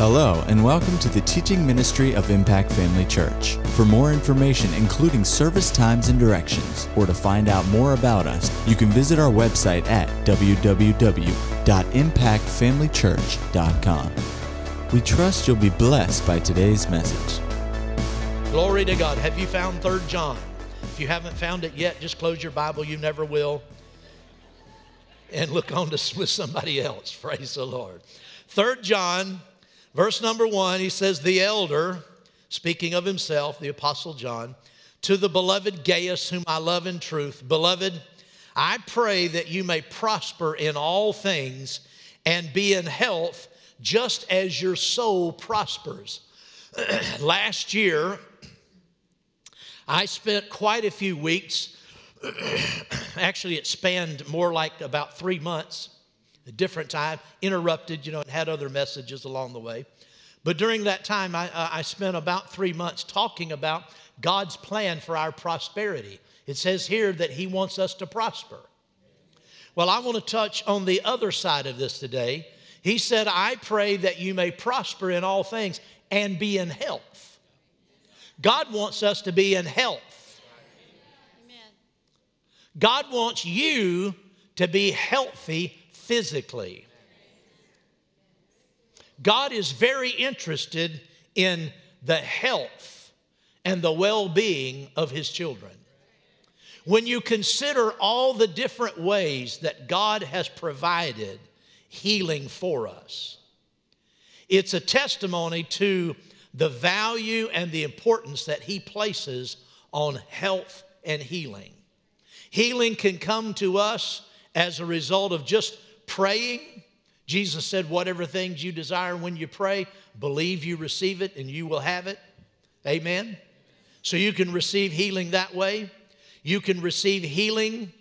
Hello, and welcome to the teaching ministry of Impact Family Church. For more information, including service times and directions, or to find out more about us, you can visit our website at www.impactfamilychurch.com. We trust you'll be blessed by today's message. Glory to God. Have you found 3 John? If you haven't found it yet, just close your Bible. You never will. And look on to with somebody else. Praise the Lord. 3 John Verse number one, he says, The elder, speaking of himself, the Apostle John, to the beloved Gaius, whom I love in truth. Beloved, I pray that you may prosper in all things and be in health just as your soul prospers. Last year, I spent quite a few weeks, actually, it spanned more like about three months a different time, interrupted, you know, and had other messages along the way. But during that time, I, uh, I spent about three months talking about God's plan for our prosperity. It says here that He wants us to prosper. Well, I want to touch on the other side of this today. He said, I pray that you may prosper in all things and be in health. God wants us to be in health. Amen. God wants you to be healthy physically. God is very interested in the health and the well being of His children. When you consider all the different ways that God has provided healing for us, it's a testimony to the value and the importance that He places on health and healing. Healing can come to us as a result of just praying. Jesus said, Whatever things you desire when you pray, believe you receive it and you will have it. Amen. So you can receive healing that way. You can receive healing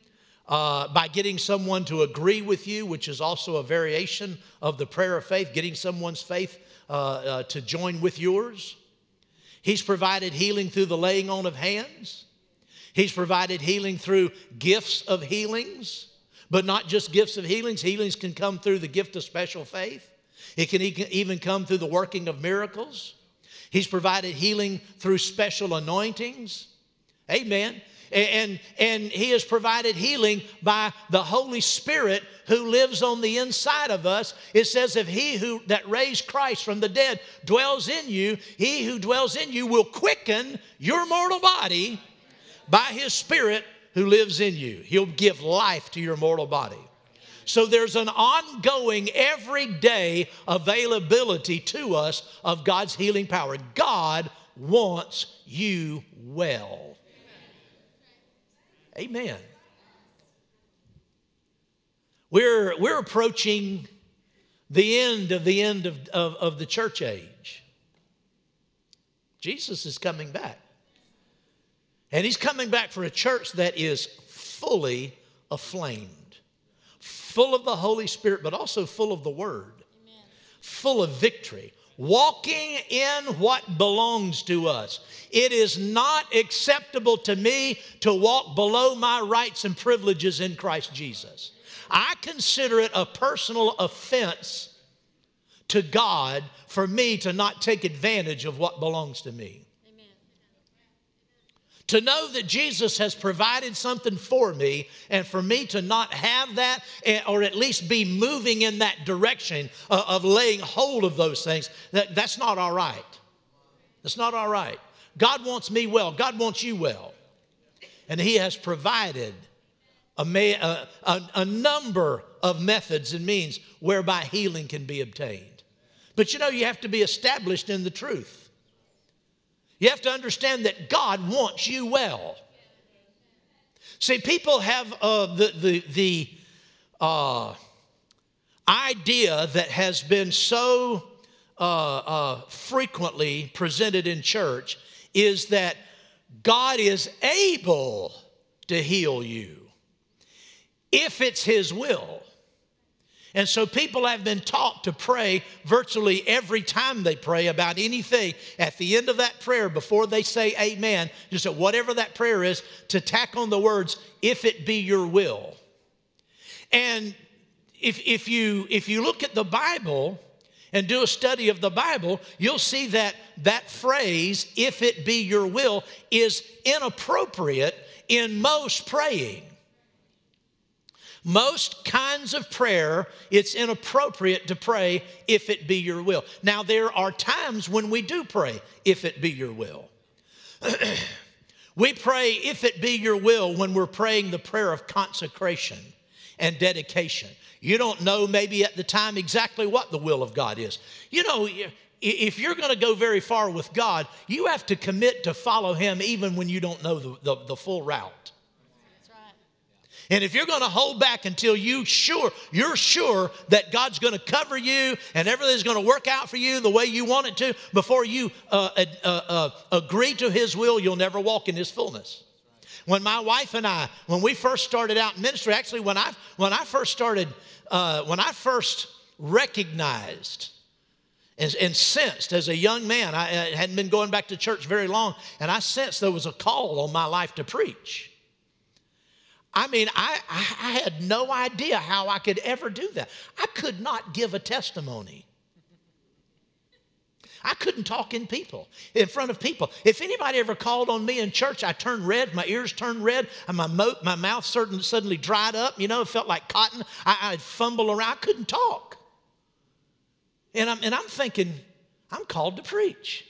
uh, by getting someone to agree with you, which is also a variation of the prayer of faith, getting someone's faith uh, uh, to join with yours. He's provided healing through the laying on of hands. He's provided healing through gifts of healings. But not just gifts of healings, healings can come through the gift of special faith. It can even come through the working of miracles. He's provided healing through special anointings. Amen. And, and he has provided healing by the Holy Spirit who lives on the inside of us. It says, if he who that raised Christ from the dead dwells in you, he who dwells in you will quicken your mortal body by his spirit who lives in you. He'll give life to your mortal body. So there's an ongoing, everyday availability to us of God's healing power. God wants you well. Amen. We're, we're approaching the end of the end of, of, of the church age. Jesus is coming back. And he's coming back for a church that is fully aflamed, full of the Holy Spirit, but also full of the Word, Amen. full of victory, walking in what belongs to us. It is not acceptable to me to walk below my rights and privileges in Christ Jesus. I consider it a personal offense to God for me to not take advantage of what belongs to me to know that Jesus has provided something for me, and for me to not have that, eh, or at least be moving in that direction of laying hold of those things, that, that's not all right. That's not all right. God wants me well, God wants you well. And He has provided a, a, a, a number of methods and means whereby healing can be obtained. But you know, you have to be established in the truth. You have to understand that God wants you well. See, people have uh, the, the, the uh, idea that has been so uh, uh frequently presented in church is that God is able to heal you if it's His will. And so people have been taught to pray virtually every time they pray about anything. At the end of that prayer, before they say amen, just whatever that prayer is, to tack on the words, if it be your will. And if, if, you, if you look at the Bible, and do a study of the Bible, you'll see that that phrase, if it be your will, is inappropriate in most praying. Most kinds of prayer, it's inappropriate to pray if it be your will. Now, there are times when we do pray if it be your will. we pray if it be your will when we're praying the prayer of consecration and dedication. You don't know maybe at the time exactly what the will of God is. You know, if you're going to go very far with God, you have to commit to follow Him even when you don't know the, the, the full route. And if you're going to hold back until you sure you're sure that God's going to cover you and everything's going to work out for you the way you want it to, before you uh, uh, uh, agree to His will, you'll never walk in His fullness. When my wife and I, when we first started out in ministry, actually when I when I first started, uh, when I first recognized and, and, sensed as a young man, I, I hadn't been going back to church very long, and I sensed there was a call on my life to preach. I mean, I, I had no idea how I could ever do that. I could not give a testimony. I couldn't talk in people, in front of people. If anybody ever called on me in church, I turned red, my ears turned red, and my, mo- my mouth certain, suddenly dried up. You know, it felt like cotton. I, I'd fumble around, I couldn't talk. And I'm, and I'm thinking, I'm called to preach.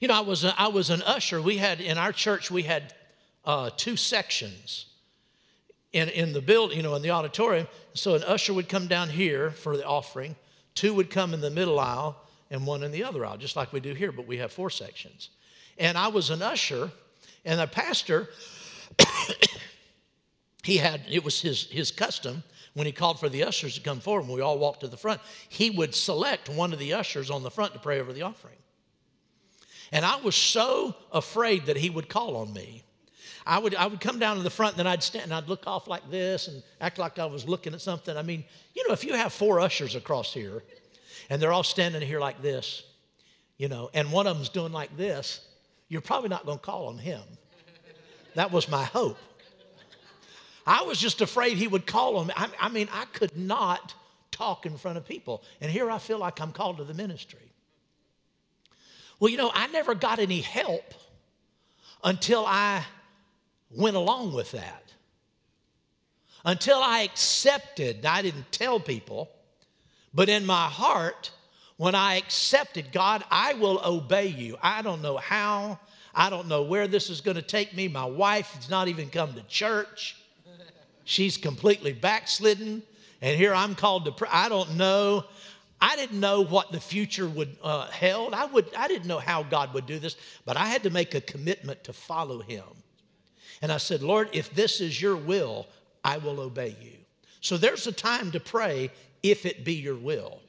You know, I was, a, I was an usher. We had, in our church, we had uh, two sections in, in the building, you know, in the auditorium. So an usher would come down here for the offering, two would come in the middle aisle, and one in the other aisle, just like we do here, but we have four sections. And I was an usher, and the pastor, he had, it was his, his custom when he called for the ushers to come forward and we all walked to the front, he would select one of the ushers on the front to pray over the offering. And I was so afraid that he would call on me I would, I would come down to the front and then I'd stand and I'd look off like this and act like I was looking at something. I mean, you know, if you have four ushers across here and they're all standing here like this, you know, and one of them's doing like this, you're probably not going to call on him. That was my hope. I was just afraid he would call on me. I, I mean, I could not talk in front of people. And here I feel like I'm called to the ministry. Well, you know, I never got any help until I went along with that. Until I accepted, I didn't tell people, but in my heart, when I accepted, God, I will obey you. I don't know how, I don't know where this is going to take me. My wife has not even come to church, she's completely backslidden. And here I'm called to pray. I don't know. I didn't know what the future would uh, held. I would. I didn't know how God would do this, but I had to make a commitment to follow Him. And I said, Lord, if this is your will, I will obey you. So there's a time to pray if it be your will.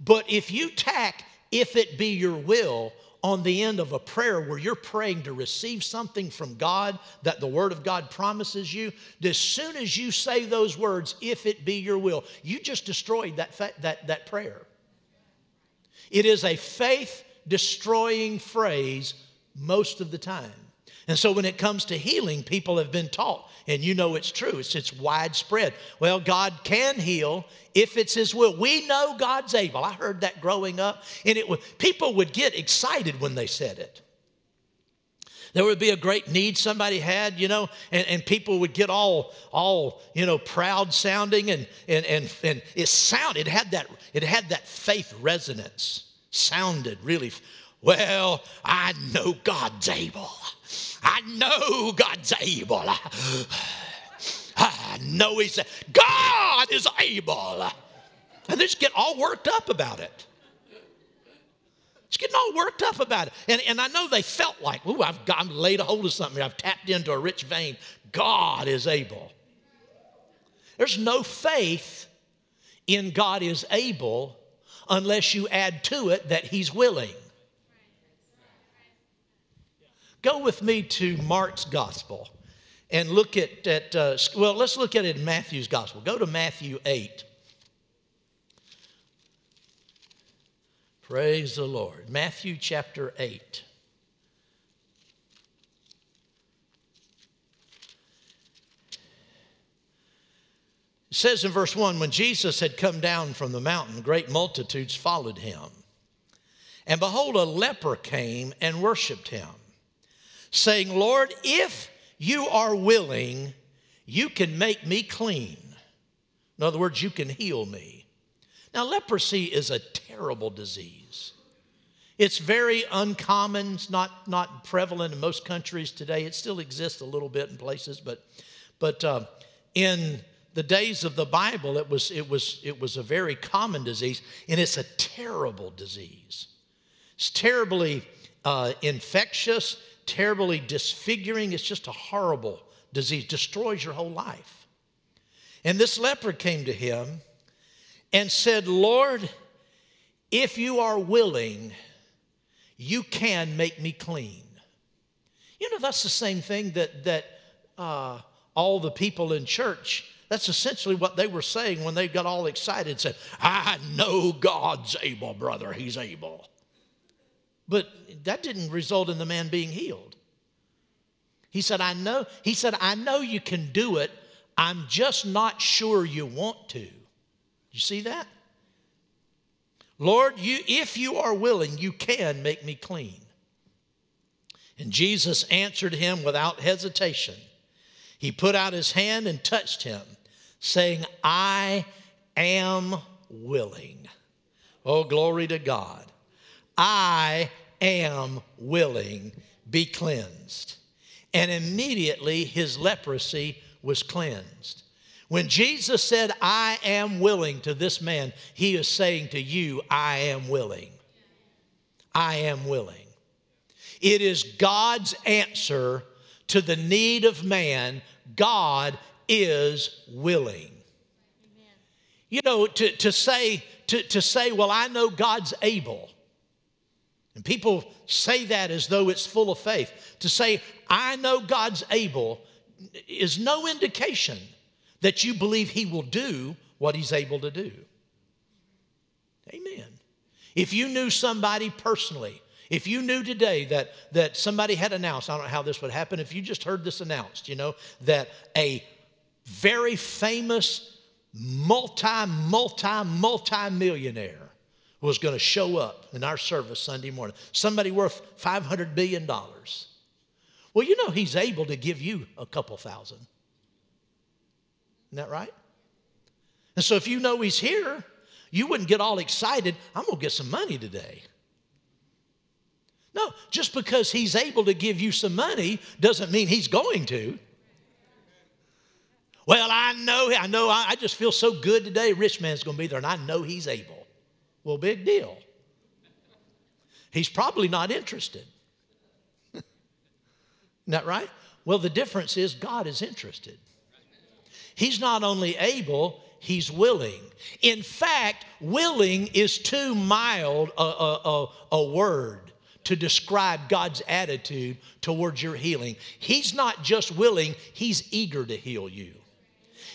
But if you tack if it be your will on the end of a prayer where you're praying to receive something from God that the Word of God promises you, as soon as you say those words, if it be your will, you just destroyed that, that, that prayer. It is a faith destroying phrase most of the time. And so when it comes to healing, people have been taught, and you know it's true, it's, it's widespread. Well, God can heal if it's His will. We know God's able. I heard that growing up, and it would, people would get excited when they said it. There would be a great need somebody had, you know, and, and people would get all, all, you know, proud sounding, and, and, and, and it sounded, it had that, it had that faith resonance, sounded really, well, I know God's able. I know God's able. I know He's God is able. And they just get all worked up about it. Just getting all worked up about it. And, and I know they felt like, ooh, I've got, laid a hold of something. I've tapped into a rich vein. God is able. There's no faith in God is able unless you add to it that He's willing. Go with me to Mark's gospel and look at, at uh, well, let's look at it in Matthew's gospel. Go to Matthew 8. Praise the Lord. Matthew chapter 8. It says in verse 1 When Jesus had come down from the mountain, great multitudes followed him. And behold, a leper came and worshiped him, saying, Lord, if you are willing, you can make me clean. In other words, you can heal me. Now, leprosy is a terrible disease. It's very uncommon, it's not, not prevalent in most countries today. It still exists a little bit in places, but, but uh, in the days of the Bible, it was, it, was, it was a very common disease, and it's a terrible disease. It's terribly uh, infectious, terribly disfiguring. It's just a horrible disease, destroys your whole life. And this leper came to him and said, Lord, if you are willing, you can make me clean. You know, that's the same thing that, that uh, all the people in church, that's essentially what they were saying when they got all excited and said, I know God's able, brother, he's able. But that didn't result in the man being healed. He said, I know, he said, I know you can do it. I'm just not sure you want to. You see that? Lord, you, if you are willing, you can make me clean. And Jesus answered him without hesitation. He put out his hand and touched him, saying, I am willing. Oh, glory to God. I am willing, be cleansed. And immediately his leprosy was cleansed. When Jesus said, I am willing to this man, he is saying to you, I am willing. I am willing. It is God's answer to the need of man. God is willing. Amen. You know, to, to, say, to, to say, well, I know God's able. And people say that as though it's full of faith. To say, I know God's able, is no indication that you believe He will do what He's able to do. Amen. If you knew somebody personally, if you knew today that, that somebody had announced, I don't know how this would happen, if you just heard this announced, you know, that a very famous multi, multi, multi millionaire was going to show up in our service Sunday morning. Somebody worth $500 billion. Well, you know, he's able to give you a couple thousand. Isn't that right? And so if you know he's here, you wouldn't get all excited, I'm going to get some money today. No, just because he's able to give you some money doesn't mean he's going to. Well, I know, I know, I just feel so good today. Rich man's going to be there, and I know he's able. Well, big deal. He's probably not interested. Isn't that right? Well, the difference is God is interested. He's not only able, he's willing. In fact, willing is too mild a, a, a, a, word to describe God's attitude towards your healing. He's not just willing, he's eager to heal you.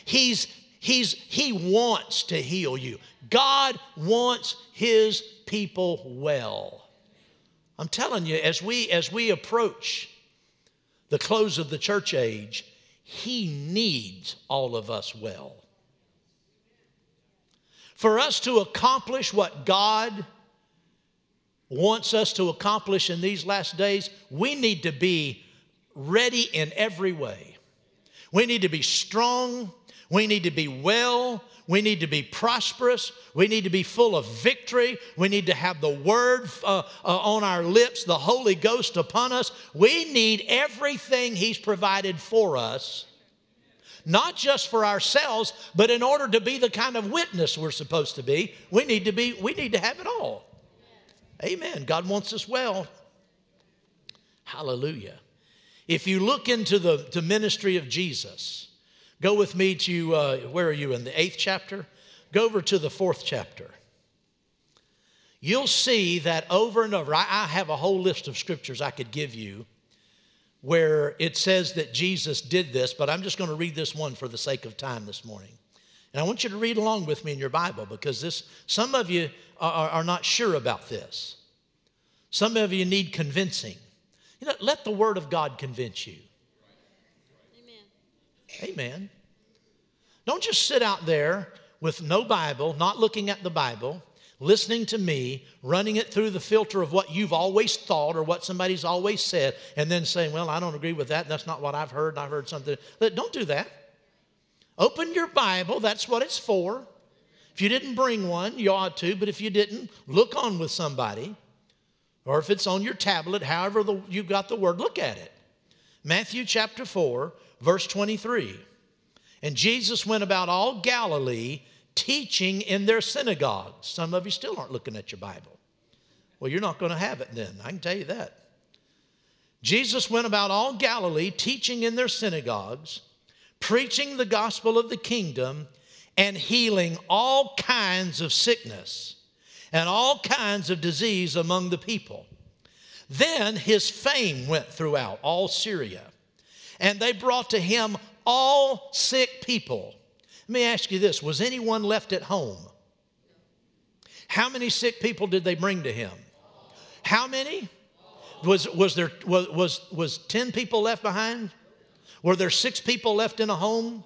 He's, he's, he wants to heal you. God wants his people well. I'm telling you, as we, as we approach the close of the church age, he needs all of us well. For us to accomplish what God wants us to accomplish in these last days, we need to be ready in every way. We need to be strong. We need to be well. We need to be prosperous. We need to be full of victory. We need to have the word uh, uh, on our lips, the Holy Ghost upon us. We need everything He's provided for us, not just for ourselves, but in order to be the kind of witness we're supposed to be, we need to be, we need to have it all. Amen. God wants us well. Hallelujah. If you look into the, the ministry of Jesus, Go with me to, uh, where are you, in the eighth chapter? Go over to the fourth chapter. You'll see that over and over, I, have a whole list of scriptures I could give you where it says that Jesus did this, but I'm just going to read this one for the sake of time this morning. And I want you to read along with me in your Bible because this, some of you are, are not sure about this. Some of you need convincing. You know, let the Word of God convince you. Amen. Don't just sit out there with no Bible, not looking at the Bible, listening to me, running it through the filter of what you've always thought or what somebody's always said, and then saying, Well, I don't agree with that. That's not what I've heard. And I've heard something. Don't do that. Open your Bible. That's what it's for. If you didn't bring one, you ought to, but if you didn't, look on with somebody. Or if it's on your tablet, however the, you got the word, look at it. Matthew chapter 4, verse 23. And Jesus went about all Galilee teaching in their synagogues. Some of you still aren't looking at your Bible. Well, you're not going to have it then. I can tell you that. Jesus went about all Galilee teaching in their synagogues, preaching the gospel of the kingdom, and healing all kinds of sickness and all kinds of disease among the people. Then his fame went throughout all Syria, and they brought to him all sick people. Let me ask you this was anyone left at home? How many sick people did they bring to him? How many? Was, was there was, was, was 10 people left behind? Were there six people left in a home?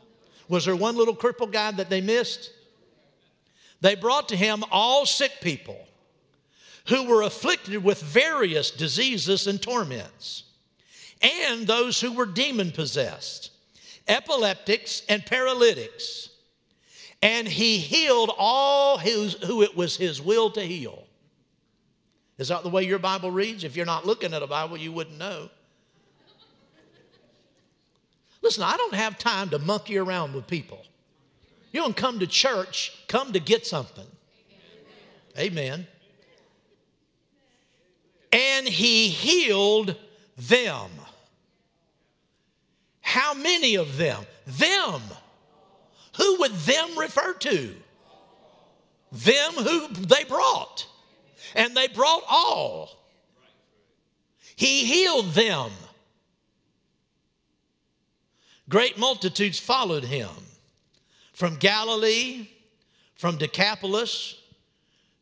Was there one little crippled guy that they missed? They brought to him all sick people who were afflicted with various diseases and torments, and those who were demon possessed, epileptics, and paralytics. And he healed all his, who it was his will to heal. Is that the way your Bible reads? If you're not looking at a Bible, you wouldn't know. Listen, I don't have time to monkey around with people. You don't come to church, come to get something. Amen. And he healed them. How many of them? Them. Who would them refer to? Them who they brought. And they brought all. He healed them. Great multitudes followed him from Galilee, from Decapolis,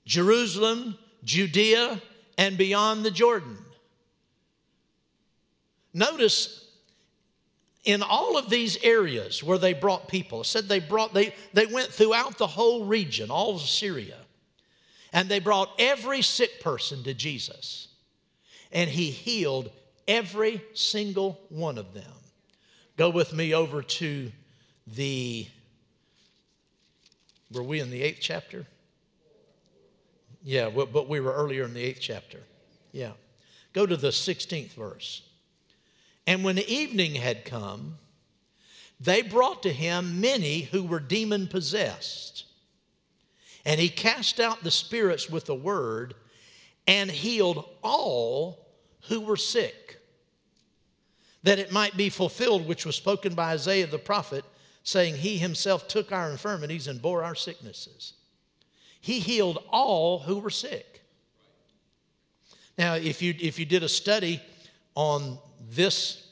Jerusalem, Judea, and beyond the Jordan. Notice in all of these areas where they brought people, said they brought, they, they went throughout the whole region, all of Syria, and they brought every sick person to Jesus. And he healed every single one of them. Go with me over to the, were we in the eighth chapter? Yeah, but we were earlier in the eighth chapter. Yeah. Go to the 16th verse. And when evening had come, they brought to him many who were demon possessed. And he cast out the spirits with a word and healed all who were sick that it might be fulfilled, which was spoken by Isaiah the prophet, saying, He himself took our infirmities and bore our sicknesses. He healed all who were sick. Now, if you, if you did a study on this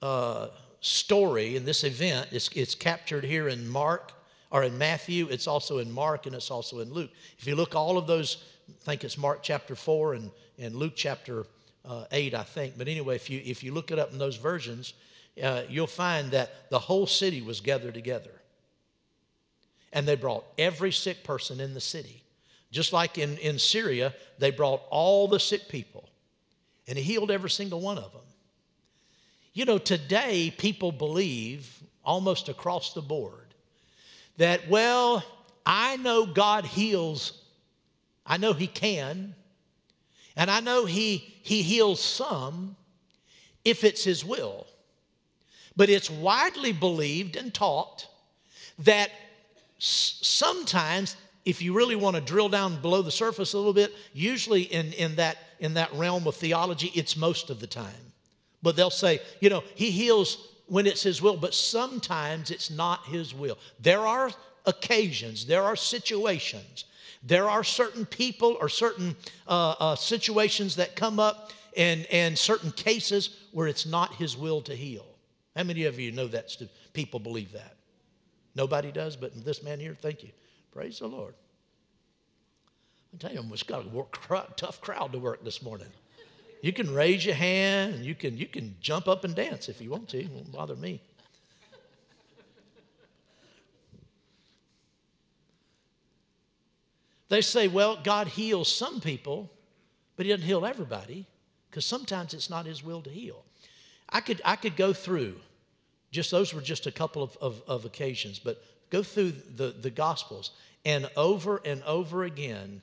uh, story and this event, it's, it's captured here in Mark or in Matthew, it's also in Mark, and it's also in Luke. If you look all of those, I think it's Mark chapter 4 and, and Luke chapter uh, 8, I think. But anyway, if you, if you look it up in those versions, uh, you'll find that the whole city was gathered together. And they brought every sick person in the city. Just like in, in Syria, they brought all the sick people. And he healed every single one of them. You know, today people believe almost across the board that, well, I know God heals, I know He can, and I know he, he heals some if it's his will. But it's widely believed and taught that sometimes, if you really want to drill down below the surface a little bit, usually in, in, that, in that realm of theology, it's most of the time. But they'll say, you know, he heals when it's his will, but sometimes it's not his will. There are occasions, there are situations there are certain people or certain uh, uh, situations that come up and, and certain cases where it's not His will to heal. How many of you know that people believe that? Nobody does, but this man here, thank you. Praise the Lord. I tell you, it's got a work, tough crowd to work this morning. You can raise your hand and you can, you can jump up and dance if you want to. It won't bother me. They say, well, God heals some people, but He doesn't heal everybody because sometimes it's not His will to heal. I could, I could go through, just those were just a couple of, of, of occasions, but go through the, the Gospels, and over and over again,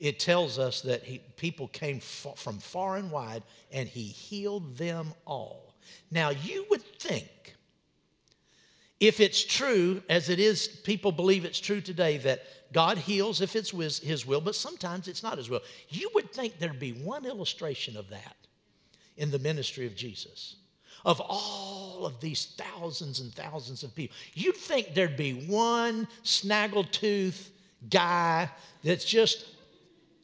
it tells us that he, people came from far and wide and he healed them all. Now, you would think, if it's true, as it is, people believe it's true today, that God heals if it's his will, but sometimes it's not his will. You would think there'd be one illustration of that in the ministry of Jesus of all of these thousands and thousands of people. You'd think there'd be one snaggletooth guy that's just,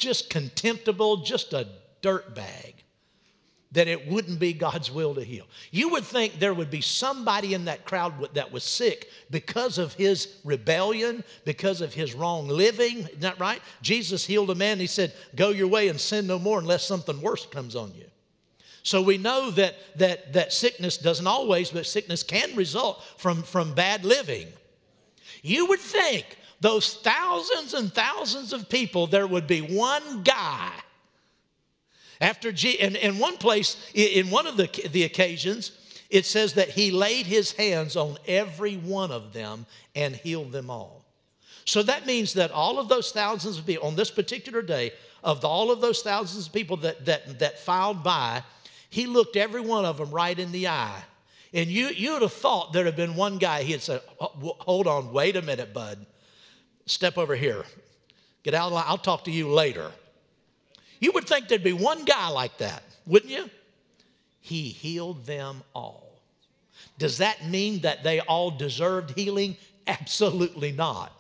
just contemptible, just a dirtbag, that it wouldn't be God's will to heal. You would think there would be somebody in that crowd that was sick because of his rebellion, because of his wrong living. Isn't that right? Jesus healed a man. He said, Go your way and sin no more unless something worse comes on you. So we know that, that, that sickness doesn't always, but sickness can result from, from bad living. You would think those thousands and thousands of people, there would be one guy. After G, in, in one place, in one of the, the occasions, it says that he laid his hands on every one of them and healed them all. So that means that all of those thousands of people, on this particular day, of all of those thousands of people that, that, that filed by, he looked every one of them right in the eye. And you, you would have thought there'd have been one guy, he'd say, oh, Hold on, wait a minute, bud. Step over here. Get out of line. I'll talk to you later. You would think there'd be one guy like that, wouldn't you? He healed them all. Does that mean that they all deserved healing? Absolutely not.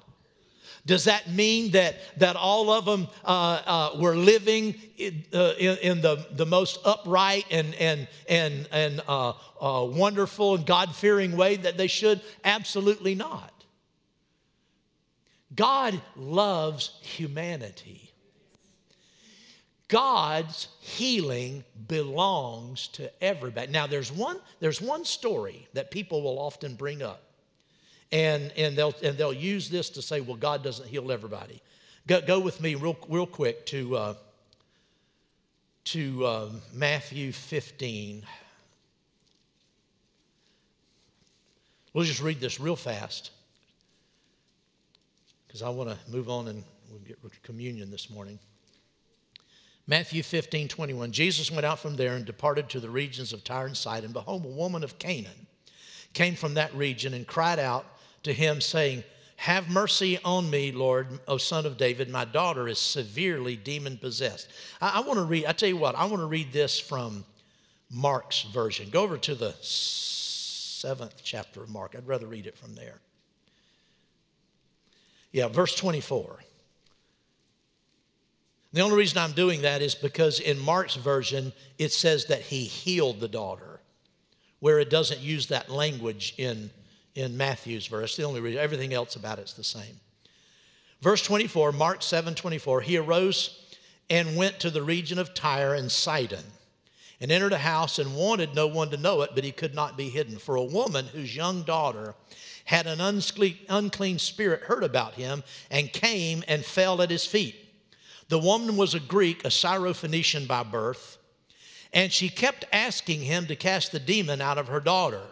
Does that mean that, that all of them uh, uh, were living in, uh, in, in, the, the most upright and, and, and, and uh, uh, wonderful and God fearing way that they should? Absolutely not. God loves humanity. God's healing belongs to everybody. Now, there's one, there's one story that people will often bring up and, and, they'll, and they'll use this to say, well, God doesn't heal everybody. Go, go with me real, real quick to, uh, to uh, Matthew 15. We'll just read this real fast because I want to move on and we'll get communion this morning. Matthew 15, 21. Jesus went out from there and departed to the regions of Tyre and Sidon. Behold, a woman of Canaan came from that region and cried out to him, saying, Have mercy on me, Lord, O son of David. My daughter is severely demon possessed. I, I want to read, I tell you what, I want to read this from Mark's version. Go over to the seventh chapter of Mark. I'd rather read it from there. Yeah, verse 24. The only reason I'm doing that is because in Mark's version, it says that he healed the daughter, where it doesn't use that language in in Matthew's verse. The only reason, everything else about it's the same. Verse 24, Mark 7 24, he arose and went to the region of Tyre and Sidon and entered a house and wanted no one to know it, but he could not be hidden. For a woman whose young daughter had an unclean spirit heard about him and came and fell at his feet. The woman was a Greek, a Syrophoenician by birth, and she kept asking him to cast the demon out of her daughter.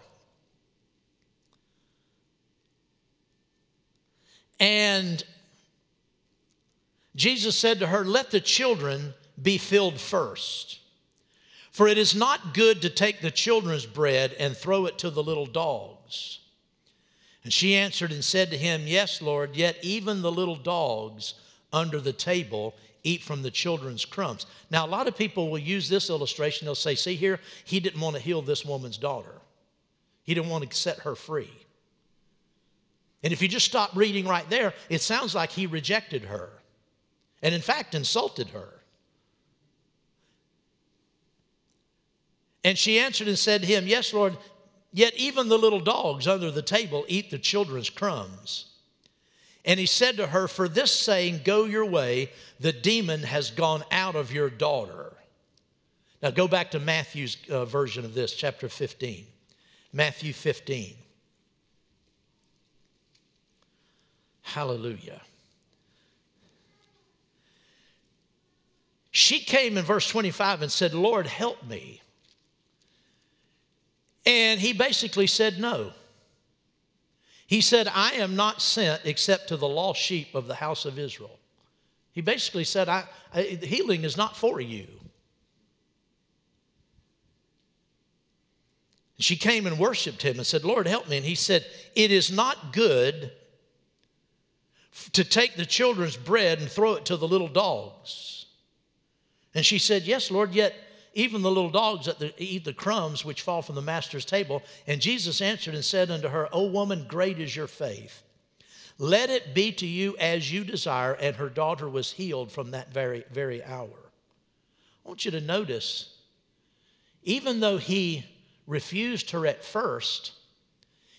And Jesus said to her, Let the children be filled first. For it is not good to take the children's bread and throw it to the little dogs. And she answered and said to him, Yes, Lord, yet even the little dogs under the table eat from the children's crumbs. Now, a lot of people will use this illustration. They'll say, See here, he didn't want to heal this woman's daughter, he didn't want to set her free. And if you just stop reading right there, it sounds like he rejected her and, in fact, insulted her. And she answered and said to him, Yes, Lord, yet even the little dogs under the table eat the children's crumbs. And he said to her, For this saying, go your way, the demon has gone out of your daughter. Now go back to Matthew's uh, version of this, chapter 15. Matthew 15. Hallelujah. she came in verse 25 and said, Lord, help me. And he basically said, No. He said, I am not sent except to the lost sheep of the house of Israel. He basically said, I, I, Healing is not for you. She came and worshiped him and said, Lord, help me. And he said, It is not good to take the children's bread and throw it to the little dogs. And she said, Yes, Lord, yet even the little dogs that eat the crumbs which fall from the master's table. And Jesus answered and said unto her, O woman, great is your faith. Let it be to you as you desire. And her daughter was healed from that very, very hour. I want you to notice, even though he refused her at first,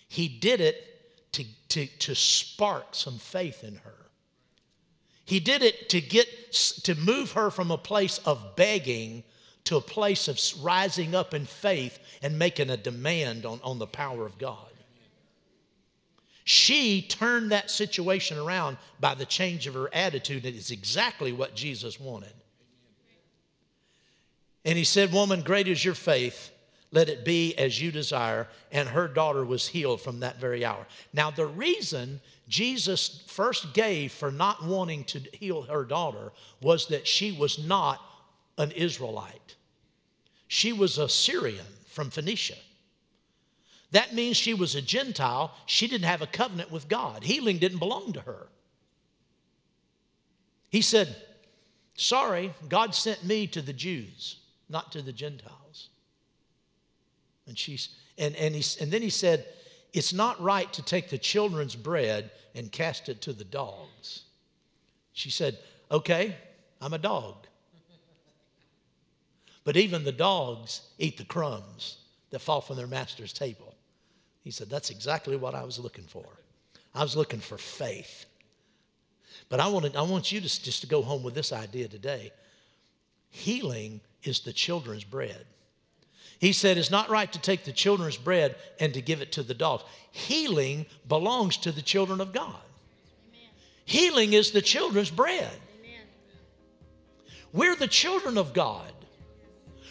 he did it to, to, to spark some faith in her. He did it to get to move her from a place of begging to a place of rising up in faith and making a demand on, on the power of God. She turned that situation around by the change of her attitude. It is exactly what Jesus wanted. And he said, Woman, great is your faith. Let it be as you desire. And her daughter was healed from that very hour. Now, the reason Jesus first gave for not wanting to heal her daughter was that she was not an Israelite. She was a Syrian from Phoenicia. That means she was a Gentile. She didn't have a covenant with God. Healing didn't belong to her. He said, Sorry, God sent me to the Jews, not to the Gentiles. And, she's, and, and, he, and then he said, It's not right to take the children's bread and cast it to the dogs. She said, Okay, I'm a dog. But even the dogs eat the crumbs that fall from their master's table. He said, That's exactly what I was looking for. I was looking for faith. But I, wanted, I want you to just to go home with this idea today. Healing is the children's bread. He said, It's not right to take the children's bread and to give it to the dogs. Healing belongs to the children of God. Amen. Healing is the children's bread. Amen. We're the children of God.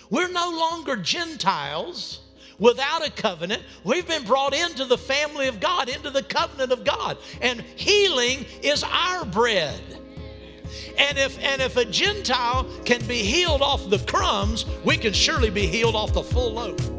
We're no longer Gentiles without a covenant. We've been brought into the family of God, into the covenant of God. And healing is our bread. And if, and if a Gentile can be healed off the crumbs, we can surely be healed off the full loaf.